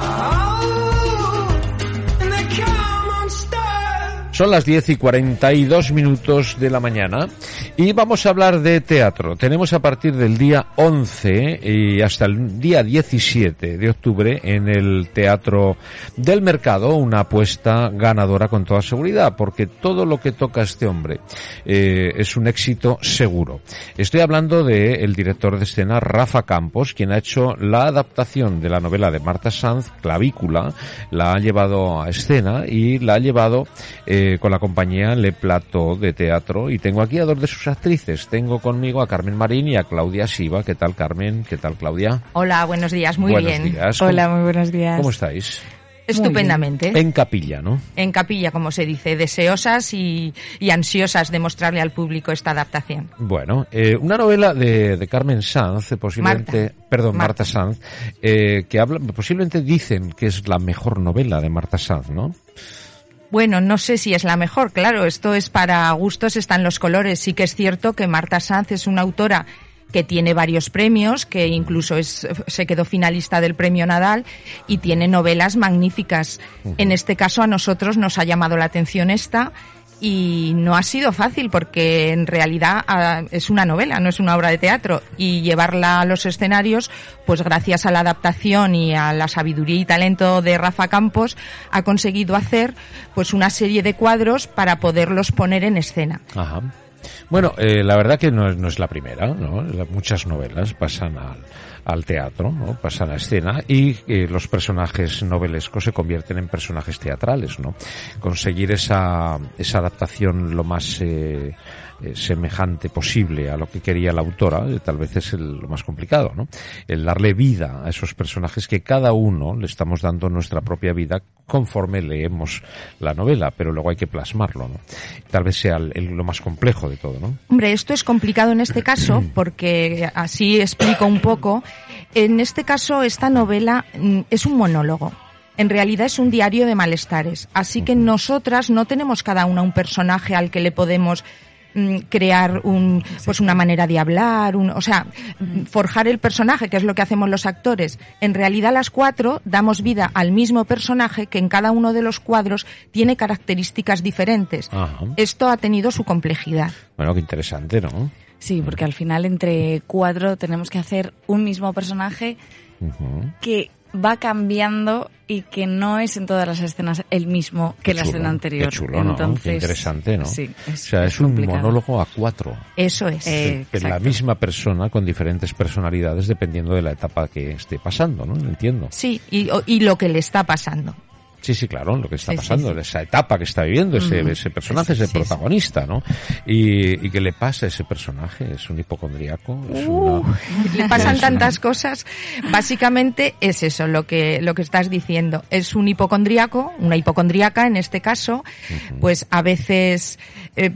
Ah. Son las 10 y 42 minutos de la mañana y vamos a hablar de teatro. Tenemos a partir del día 11 y hasta el día 17 de octubre en el Teatro del Mercado una apuesta ganadora con toda seguridad porque todo lo que toca este hombre eh, es un éxito seguro. Estoy hablando del el director de escena Rafa Campos, quien ha hecho la adaptación de la novela de Marta Sanz, Clavícula, la ha llevado a escena y la ha llevado eh, con la compañía Le Plateau de teatro y tengo aquí a dos de sus actrices. Tengo conmigo a Carmen Marín y a Claudia Siva. ¿Qué tal Carmen? ¿Qué tal Claudia? Hola, buenos días, muy buenos bien. Días. Hola, muy buenos días. ¿Cómo estáis? Estupendamente. En capilla, ¿no? En capilla, como se dice, deseosas y, y ansiosas de mostrarle al público esta adaptación. Bueno, eh, una novela de, de, Carmen Sanz, posiblemente, Marta. perdón, Marta. Marta, Sanz, eh, que habla, posiblemente dicen que es la mejor novela de Marta Sanz, ¿no? Bueno, no sé si es la mejor, claro, esto es para gustos, están los colores. Sí que es cierto que Marta Sanz es una autora que tiene varios premios, que incluso es, se quedó finalista del premio Nadal y tiene novelas magníficas. Uh -huh. En este caso a nosotros nos ha llamado la atención esta y no ha sido fácil porque en realidad uh, es una novela, no es una obra de teatro y llevarla a los escenarios, pues gracias a la adaptación y a la sabiduría y talento de Rafa Campos ha conseguido hacer pues una serie de cuadros para poderlos poner en escena. Ajá. Bueno, eh, la verdad que no es, no es la primera, ¿no? Muchas novelas pasan al, al teatro, ¿no? Pasan a escena y eh, los personajes novelescos se convierten en personajes teatrales, ¿no? Conseguir esa, esa adaptación lo más eh, eh, semejante posible a lo que quería la autora, eh, tal vez es el, lo más complicado, ¿no? El darle vida a esos personajes que cada uno le estamos dando nuestra propia vida conforme leemos la novela, pero luego hay que plasmarlo, ¿no? Tal vez sea el, el, lo más complejo de todo, ¿no? Hombre, esto es complicado en este caso porque así explico un poco. En este caso, esta novela mm, es un monólogo en realidad es un diario de malestares. Así que nosotras no tenemos cada una un personaje al que le podemos crear un pues una manera de hablar, un, o sea, forjar el personaje, que es lo que hacemos los actores. En realidad las cuatro damos vida al mismo personaje que en cada uno de los cuadros tiene características diferentes. Ajá. Esto ha tenido su complejidad. Bueno, qué interesante, ¿no? Sí, porque al final entre cuatro tenemos que hacer un mismo personaje uh -huh. que va cambiando y que no es en todas las escenas el mismo que la escena anterior. Qué chulo, ¿no? Entonces, qué interesante, ¿no? Sí, es, o sea, es, es un monólogo a cuatro. Eso es. Eh, la misma persona con diferentes personalidades dependiendo de la etapa que esté pasando, ¿no? Entiendo. Sí, y, y lo que le está pasando. Sí, sí, claro, lo que está pasando, sí, sí. esa etapa que está viviendo ese, mm. ese personaje, ese protagonista, ¿no? Y, y, qué le pasa a ese personaje? ¿Es un hipocondriaco? ¿Es uh, una... Le pasan tantas cosas. Básicamente es eso lo que, lo que estás diciendo. Es un hipocondriaco, una hipocondriaca en este caso, uh -huh. pues a veces eh,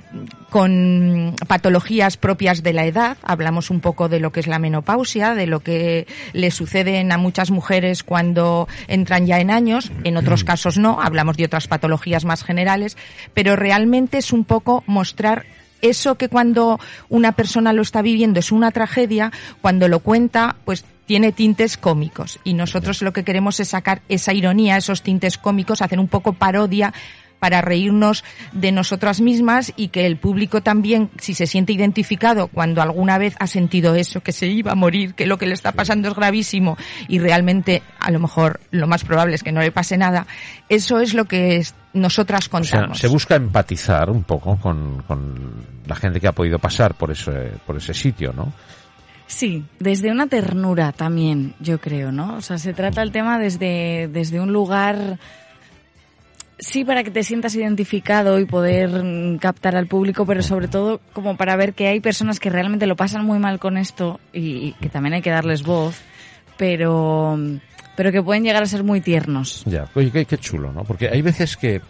con patologías propias de la edad. Hablamos un poco de lo que es la menopausia, de lo que le suceden a muchas mujeres cuando entran ya en años, en otros casos no, hablamos de otras patologías más generales, pero realmente es un poco mostrar eso que cuando una persona lo está viviendo es una tragedia, cuando lo cuenta, pues tiene tintes cómicos. Y nosotros lo que queremos es sacar esa ironía, esos tintes cómicos, hacer un poco parodia para reírnos de nosotras mismas y que el público también, si se siente identificado cuando alguna vez ha sentido eso, que se iba a morir, que lo que le está pasando es gravísimo y realmente a lo mejor lo más probable es que no le pase nada, eso es lo que es, nosotras contamos. O sea, se busca empatizar un poco con, con la gente que ha podido pasar por ese, por ese sitio, ¿no? Sí, desde una ternura también, yo creo, ¿no? O sea, se trata el tema desde, desde un lugar sí para que te sientas identificado y poder mm, captar al público, pero sobre todo como para ver que hay personas que realmente lo pasan muy mal con esto y, que también hay que darles voz, pero pero que pueden llegar a ser muy tiernos. Ya, oye, qué, qué chulo, ¿no? Porque hay veces que,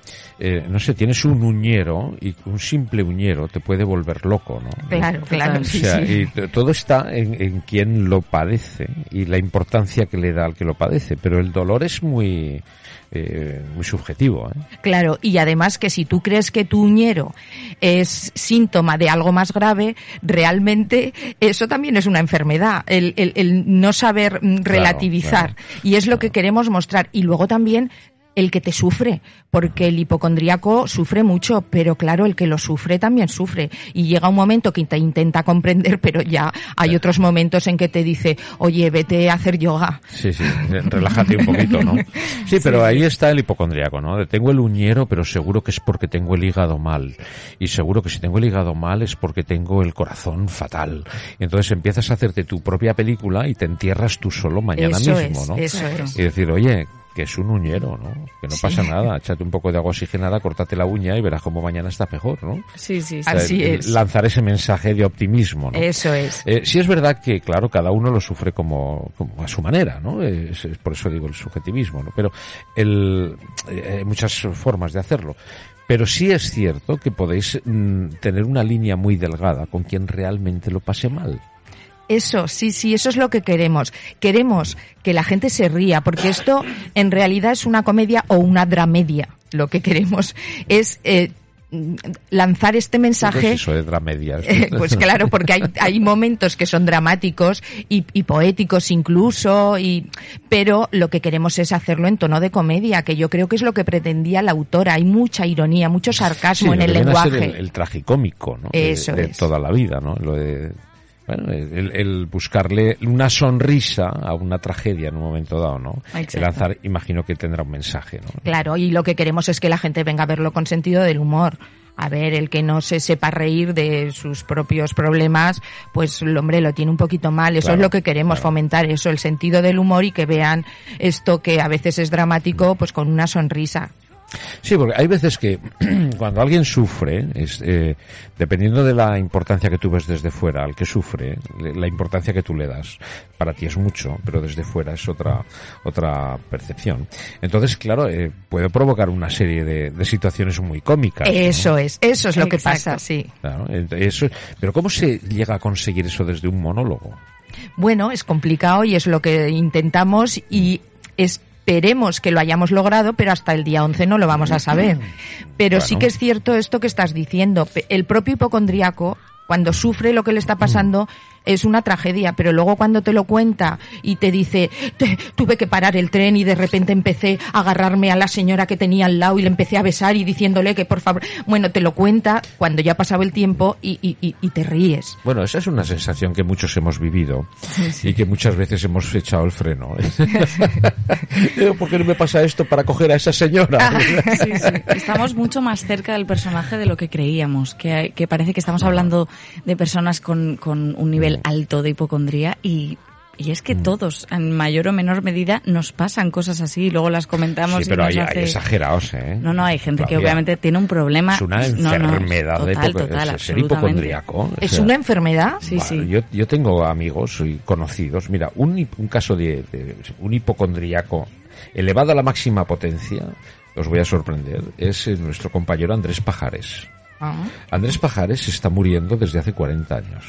eh, no sé, tienes un uñero y un simple uñero te puede volver loco, ¿no? Claro, claro. O sea, sí, y todo está en, en quien lo padece y la importancia que le da al que lo padece, pero el dolor es muy eh, muy subjetivo. ¿eh? Claro, y además que si tú crees que tu uñero es síntoma de algo más grave, realmente eso también es una enfermedad, el, el, el no saber relativizar. claro, y es lo que queremos mostrar. Y luego también el que te sufre, porque el hipocondríaco sufre mucho, pero claro, el que lo sufre también sufre. Y llega un momento que te intenta comprender, pero ya hay otros momentos en que te dice, oye, vete a hacer yoga. Sí, sí, relájate un poquito, ¿no? Sí, pero ahí está el hipocondríaco, ¿no? Tengo el uñero, pero seguro que es porque tengo el hígado mal. Y seguro que si tengo el hígado mal es porque tengo el corazón fatal. Y entonces empiezas a hacerte tu propia película y te entierras tú solo mañana Eso mismo, es, ¿no? eso es. Y decir, oye, que es un uñero, ¿no? Que no Sí. pasa nada, échate un poco de agua oxigenada, cortate la uña y verás cómo mañana está mejor, ¿no? Sí, sí, sí. O sea, Así es. Lanzar ese mensaje de optimismo, ¿no? Eso es. Eh, sí es verdad que, claro, cada uno lo sufre como, como a su manera, ¿no? Es, es por eso digo el subjetivismo, ¿no? Pero el, eh, hay muchas formas de hacerlo. Pero sí es cierto que podéis mm, tener una línea muy delgada con quien realmente lo pase mal. Eso, sí, sí, eso es lo que queremos. Queremos que la gente se ría, porque esto en realidad es una comedia o una dramedia. Lo que queremos es eh, lanzar este ¿Qué mensaje. es eso de dramedia? Eh, Pues claro, porque hay, hay momentos que son dramáticos y, y poéticos incluso, y, pero lo que queremos es hacerlo en tono de comedia, que yo creo que es lo que pretendía la autora. Hay mucha ironía, mucho sarcasmo Sí, en el lenguaje. El, el tragicómico, ¿no? De- Eso de, es. toda la vida, ¿no? Lo de, bueno, el, el buscarle una sonrisa a una tragedia en un momento dado, ¿no? Exacto. El lanzar, imagino que tendrá un mensaje, ¿no? Claro, y lo que queremos es que la gente venga a verlo con sentido del humor. A ver, el que no se sepa reír de sus propios problemas, pues el hombre lo tiene un poquito mal. Eso Claro, es lo que queremos claro. fomentar, eso, el sentido del humor y que vean esto que a veces es dramático, pues con una sonrisa. Sí, porque hay veces que cuando alguien sufre, es, eh, dependiendo de la importancia que tú ves desde fuera, al que sufre, la importancia que tú le das, para ti es mucho, pero desde fuera es otra otra percepción. Entonces, claro, eh, puede provocar una serie de, de situaciones muy cómicas. ¿no? Eso es, eso es lo que Exacto. pasa, sí. Claro, ent- eso, pero ¿cómo se llega a conseguir eso desde un monólogo? Bueno, es complicado y es lo que intentamos y esperemos que lo hayamos logrado, pero hasta el día 11 no lo vamos a saber. Pero sí que es cierto esto que estás diciendo. El propio hipocondríaco, cuando sufre lo que le está pasando, es una tragedia, pero luego cuando te lo cuenta y te dice, "Te- tuve que parar el tren y de repente empecé a agarrarme a la señora que tenía al lado y le empecé a besar y diciéndole que por favor, bueno, te lo cuenta cuando ya ha pasado el tiempo y, y- y- y te ríes. Bueno, esa es una sensación que muchos hemos vivido y que muchas veces hemos echado el freno. Digo, ¿Por qué no me pasa esto para coger a esa señora? Sí. Estamos mucho más cerca del personaje de lo que creíamos, que, que parece que estamos hablando de personas con, con un nivel alto de hipocondría y, y es que todos, en mayor o menor medida, nos pasan cosas así y luego las comentamos Sí, pero y hay, exagerados, ¿eh? No, no, hay gente que obviamente tiene un problema. Es una No, no, enfermedad de total, hipo- total, es- ser absolutamente. hipocondríaco. o ¿Es sea, una enfermedad? Sí, sí. Yo, yo tengo amigos y conocidos. Mira, un, un caso de, de un hipocondríaco elevado a la máxima potencia, os voy a sorprender, es eh, nuestro compañero Andrés Pajares. Ah. Andrés Pajares está muriendo desde hace 40 años.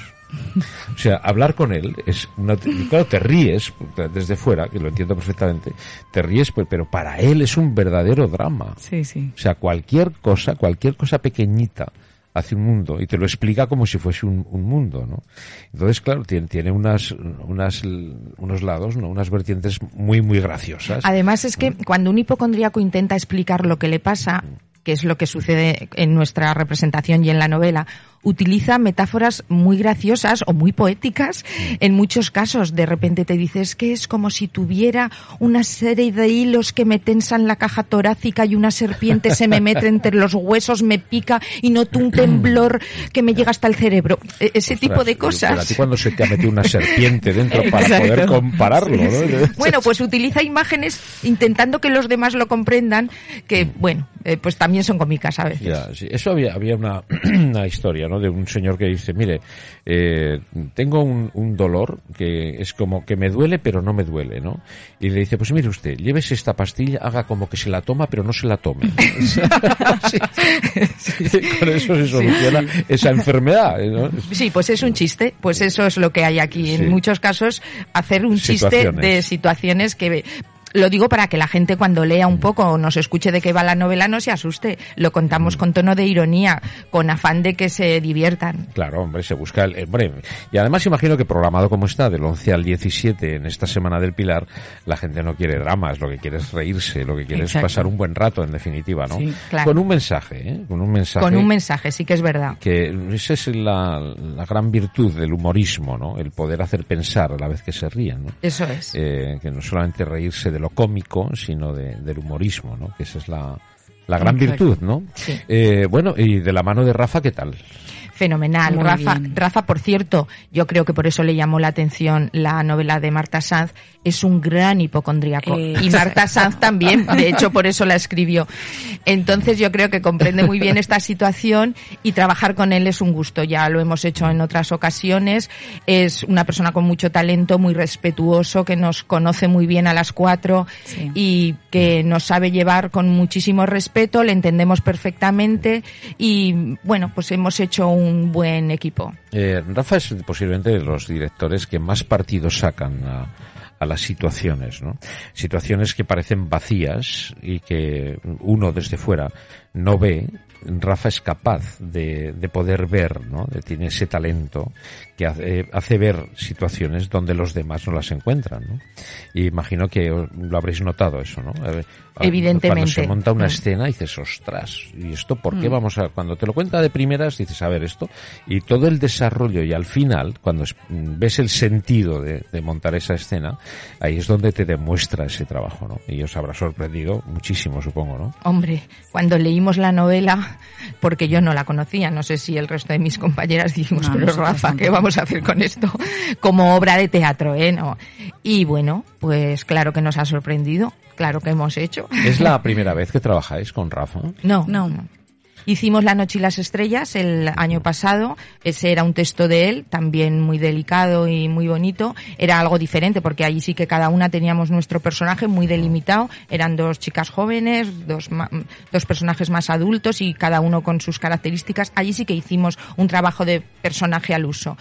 O sea, hablar con él es una, claro, te ríes desde fuera, que lo entiendo perfectamente, te ríes, pe- pero para él es un verdadero drama. Sí, sí. O sea, cualquier cosa, cualquier cosa pequeñita hace un mundo y te lo explica como si fuese un, un mundo, ¿no? Entonces, claro, tiene, tiene unas, unas, unos lados, ¿no? Unas vertientes muy, muy graciosas. Además es que cuando un hipocondríaco intenta explicar lo que le pasa, que es lo que sucede en nuestra representación y en la novela, utiliza metáforas muy graciosas o muy poéticas en muchos casos. De repente te dices que es como si tuviera una serie de hilos que me tensan la caja torácica y una serpiente se me mete entre los huesos, me pica y noto un temblor que me llega hasta el cerebro. E- Ese tipo de Ostras, Pero a ti cosas. cuando se te ha metido una serpiente dentro para Exacto. poder compararlo, ¿no? Bueno, pues utiliza imágenes intentando que los demás lo comprendan, que, bueno, eh, pues también son cómicas a veces. Ya, sí. Eso había, había una, una historia, ¿no? De un señor que dice, mire, eh, tengo un, un dolor que es como que me duele pero no me duele, ¿no? Y le dice, pues mire usted, llévese esta pastilla, haga como que se la toma pero no se la tome. Sí. Sí, Con eso se soluciona esa enfermedad, ¿no? Sí, pues es un chiste, pues eso es lo que hay aquí. En muchos casos, hacer un chiste de situaciones que Lo digo para que la gente cuando lea un poco o nos escuche de qué va la novela no se asuste. Lo contamos con tono de ironía, con afán de que se diviertan. Claro, hombre, se busca el... Hombre, y además imagino que programado como está, del 11 al 17 en esta Semana del Pilar, la gente no quiere dramas, lo que quiere es reírse, lo que quiere es pasar un buen rato, en definitiva, ¿no? Sí, claro. Con un mensaje, ¿eh? Con un mensaje. Con un mensaje, sí que es verdad. Que esa es la, la gran virtud del humorismo, ¿no? El poder hacer pensar a la vez que se ríen, ¿no? Eso es. Eh, que no solamente reírse de lo cómico, sino de, del humorismo, ¿no? Que esa es la, la gran virtud, ¿no? Sí. Eh, bueno, y de la mano de Rafa, ¿qué tal? Fenomenal. Muy Rafa, bien. Rafa, por cierto, yo creo que por eso le llamó la atención la novela de Marta Sanz, es un gran hipocondríaco. Eh. Y Marta Sanz también, de hecho, por eso la escribió. Entonces yo creo que comprende muy bien esta situación y trabajar con él es un gusto. Ya lo hemos hecho en otras ocasiones. Es una persona con mucho talento, muy respetuoso, que nos conoce muy bien a las cuatro Sí. y que nos sabe llevar con muchísimo respeto, le entendemos perfectamente y bueno, pues hemos hecho un buen equipo. Eh, Rafa es posiblemente de los directores que más partidos sacan a, a las situaciones, ¿no? Situaciones que parecen vacías y que uno desde fuera no ve. Rafa es capaz de, de poder ver, ¿no? Tiene ese talento que hace, hace ver situaciones donde los demás no las encuentran, ¿no? Y imagino que lo habréis notado eso, ¿no? Evidentemente. Cuando se monta una Mm. escena dices, ostras, ¿y esto por qué Mm. vamos a...? Cuando te lo cuenta de primeras dices, a ver esto, y todo el desarrollo y al final, cuando mm, ves el sentido de, de montar esa escena, ahí es donde te demuestra ese trabajo, ¿no? Y os habrá sorprendido muchísimo, supongo, ¿no? Hombre, cuando leímos la novela, porque yo no la conocía, no sé si el resto de mis compañeras dijimos, No, pero Rafa, ¿qué vamos a hacer con esto? Como obra de teatro, ¿eh? No. Y bueno, pues claro que nos ha sorprendido, claro que hemos hecho. ¿Es la primera vez que trabajáis con Rafa? No, No. Hicimos La Noche y las Estrellas el año pasado. Ese era un texto de él, también muy delicado y muy bonito. Era algo diferente porque allí sí que cada una teníamos nuestro personaje muy delimitado. Eran dos chicas jóvenes, dos, dos personajes más adultos y cada uno con sus características. Allí sí que hicimos un trabajo de personaje al uso.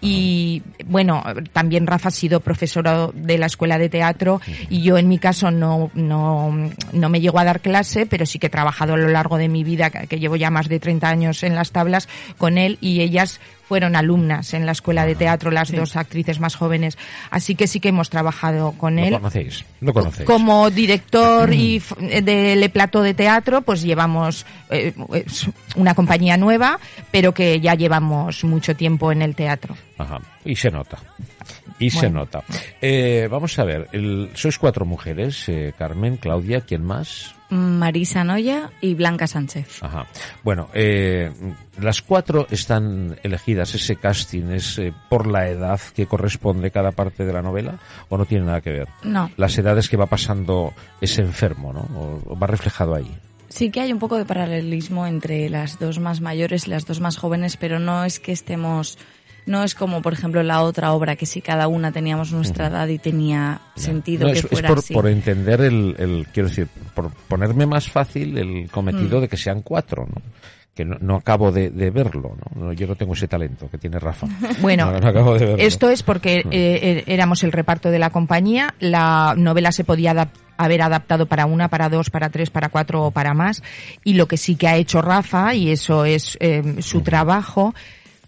Y bueno, también Rafa ha sido profesora de la escuela de teatro y yo en mi caso no, no, no me llego a dar clase, pero sí que he trabajado a lo largo de mi vida, que que llevo ya más de 30 años en las tablas con él y ellas fueron alumnas en la escuela de teatro, las dos actrices más jóvenes. Así que sí que hemos trabajado con ¿Lo él. conocéis? ¿Lo conocéis? Como director y f- de Le Plato de Teatro, pues llevamos eh, una compañía nueva, pero que ya llevamos mucho tiempo en el teatro. Ajá. Y se nota. Y se nota. Eh, vamos a ver, el- sois cuatro mujeres, eh, Carmen, Claudia, ¿quién más? Marisa Noya y Blanca Sánchez. Ajá. Bueno, eh, las cuatro están elegidas, ese casting es eh, por la edad que corresponde cada parte de la novela o no tiene nada que ver. No. Las edades que va pasando ese enfermo, ¿no? O, o va reflejado ahí. Sí que hay un poco de paralelismo entre las dos más mayores y las dos más jóvenes, pero no es que estemos, no es como por ejemplo la otra obra que sí cada una teníamos nuestra edad y tenía sentido No, que es, es fuera por, así. por entender el, el- quiero decir, por ponerme más fácil el Mm. cometido de que sean cuatro, ¿no? Que no, no acabo de, de verlo, ¿no? Yo no tengo ese talento que tiene Rafa. Bueno, No, no acabo de verlo. Esto es porque eh, eh, éramos el reparto de la compañía. La novela se podía haber adaptado para una, para dos, para tres, para cuatro o para más. Y lo que sí que ha hecho Rafa, y eso es eh, su trabajo,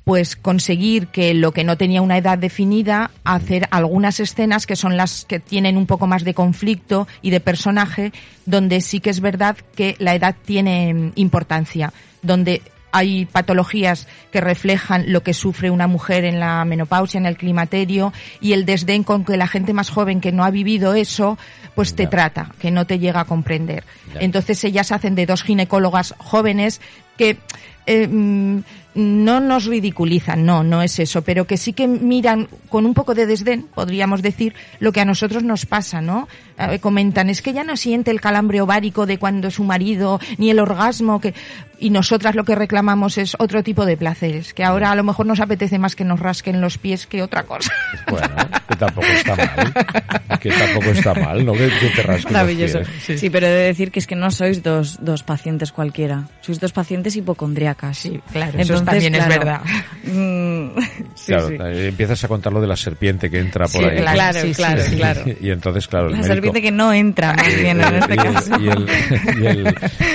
pues conseguir que lo que no tenía una edad definida, hacer algunas escenas que son las que tienen un poco más de conflicto y de personaje, donde sí que es verdad que la edad tiene mm, importancia, donde hay patologías que reflejan lo que sufre una mujer en la menopausia, en el climaterio, y el desdén con que la gente más joven que no ha vivido eso, pues te trata, que no te llega a comprender. Entonces ellas hacen de dos ginecólogas jóvenes que eh, mm, no nos ridiculizan, no, no es eso, pero que sí que miran con un poco de desdén, podríamos decir, lo que a nosotros nos pasa, ¿no? Eh, comentan, es que ya no siente el calambre ovárico de cuando su marido, ni el orgasmo, que y nosotras lo que reclamamos es otro tipo de placeres, que ahora a lo mejor nos apetece más que nos rasquen los pies que otra cosa. Bueno, que tampoco está mal. Que tampoco está mal, ¿no? Que, que te los Maravilloso. pies. Sí. pero he de decir que es que no sois dos, dos pacientes cualquiera. Sois dos pacientes hipocondríacos. Cardíacas. Sí, claro, eso también es verdad. Mm, claro, eh, empiezas a contar lo de la serpiente que entra por ahí. Claro, claro, claro. Y entonces, claro, La serpiente que no entra, más bien, en este caso. Y el,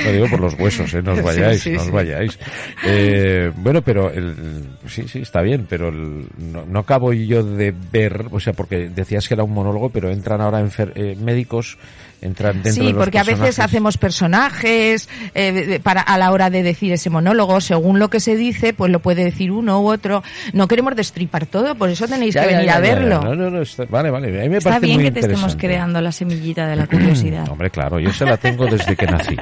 lo digo por los huesos, ¿eh? no os vayáis, no os vayáis. Eh, bueno, pero el, sí, sí, está bien, pero no, no, acabo yo de ver, o sea, porque decías que era un monólogo, pero entran ahora eh, médicos entran dentro sí, porque a veces hacemos personajes eh, para a la hora de decir ese monólogo, según lo que se dice, pues lo puede decir uno u otro. No queremos destripar todo, por eso tenéis que venir a verlo. No, no, no, está, vale, vale. A mí me está parece bien muy que te estemos creando la semillita de la curiosidad. Hombre, claro, yo se la tengo desde que nací.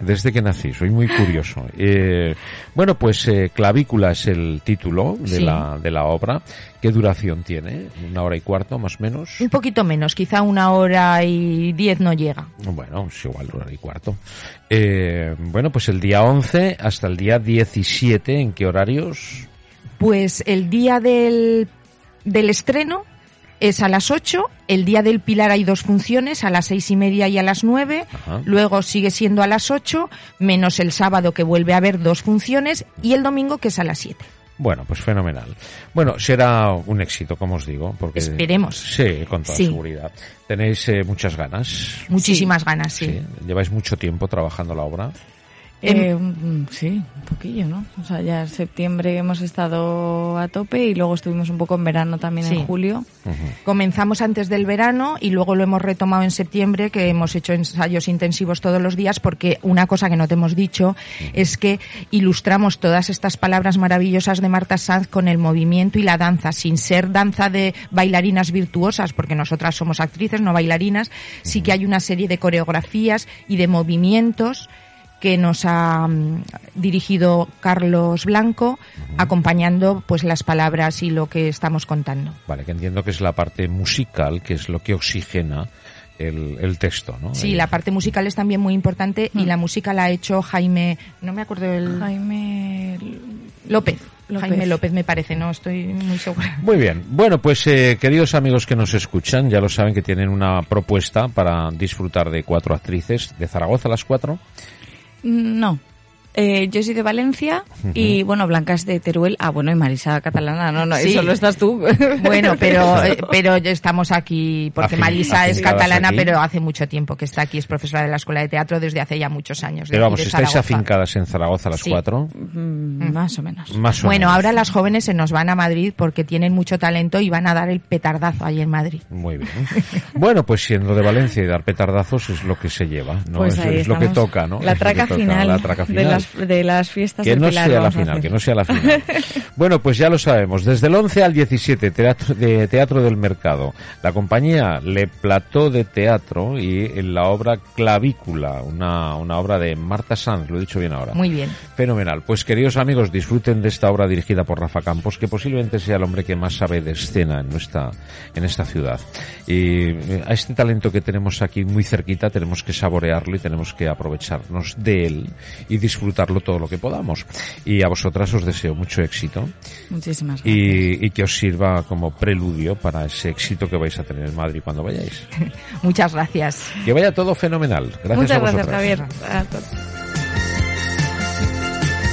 Desde que nací, soy muy curioso. Eh, bueno, pues eh, Clavícula es el título de, la, de la obra. ¿Qué duración tiene? ¿Una hora y cuarto, más o menos? Un poquito menos, quizá una hora y diez no llega. Bueno, es igual, una hora y cuarto. Eh, bueno, pues el día 11 hasta el día 17, ¿en qué horarios? Pues el día del, del estreno es a las 8, el día del Pilar hay dos funciones, a las seis y media y a las 9, luego sigue siendo a las 8, menos el sábado que vuelve a haber dos funciones, y el domingo que es a las 7. Bueno, pues fenomenal. Bueno, será un éxito, como os digo, porque esperemos. Sí, con toda seguridad. Tenéis eh, muchas ganas. Muchísimas ganas, sí. Lleváis mucho tiempo trabajando la obra. Eh, mm, sí, un poquillo, ¿no? O sea, ya en septiembre hemos estado a tope y luego estuvimos un poco en verano también en julio. Comenzamos antes del verano y luego lo hemos retomado en septiembre, que hemos hecho ensayos intensivos todos los días, porque una cosa que no te hemos dicho es que ilustramos todas estas palabras maravillosas de Marta Sanz con el movimiento y la danza, sin ser danza de bailarinas virtuosas, porque nosotras somos actrices, no bailarinas, sí que hay una serie de coreografías y de movimientos que nos ha mm, dirigido Carlos Blanco, acompañando pues las palabras y lo que estamos contando. Vale, que entiendo que es la parte musical, que es lo que oxigena el, texto, ¿no? Sí, la parte musical es también muy importante y mm. la música la ha hecho Jaime, no me acuerdo el... Jaime López. Jaime López me parece, no estoy muy segura. Muy bien. Bueno, pues eh, queridos amigos que nos escuchan, ya lo saben que tienen una propuesta para disfrutar de cuatro actrices de Zaragoza, las cuatro. No. Eh, yo soy de Valencia y, bueno, Blanca es de Teruel. Ah, bueno, y Marisa catalana. No, no, sí. solo estás tú. Bueno, pero, eh, pero estamos aquí porque Marisa es catalana, pero hace mucho tiempo que está aquí. Es profesora de la Escuela de Teatro desde hace ya muchos años. Pero vamos, ¿estáis afincadas en Zaragoza las cuatro? Mm, más o menos. Más bueno, ahora las jóvenes se nos van a Madrid porque tienen mucho talento y van a dar el petardazo ahí en Madrid. Muy bien. bueno, pues siendo de Valencia y dar petardazos es lo que se lleva, ¿no? Pues es, lo que toca, ¿no? La traca, final, la traca final de las fiestas que no sea la final, que no sea la final. bueno, pues ya lo sabemos. Desde el 11 al 17, teatro, de Teatro del Mercado. La compañía Le Plató de Teatro y en la obra Clavícula, una, una obra de Marta Sanz, lo he dicho bien ahora. Muy bien. Fenomenal. Pues queridos amigos, disfruten de esta obra dirigida por Rafa Campos, que posiblemente sea el hombre que más sabe de escena en nuestra, en esta ciudad. Y eh, a este talento que tenemos aquí muy cerquita tenemos que saborearlo y tenemos que aprovecharnos de él y disfrutarlo todo lo que podamos. Y a vosotras os deseo mucho éxito. Muchísimas gracias. Y, y que os sirva como preludio para ese éxito que vais a tener en Madrid cuando vayáis. Muchas gracias. Que vaya todo fenomenal. Gracias Muchas a vosotras. gracias, Javier.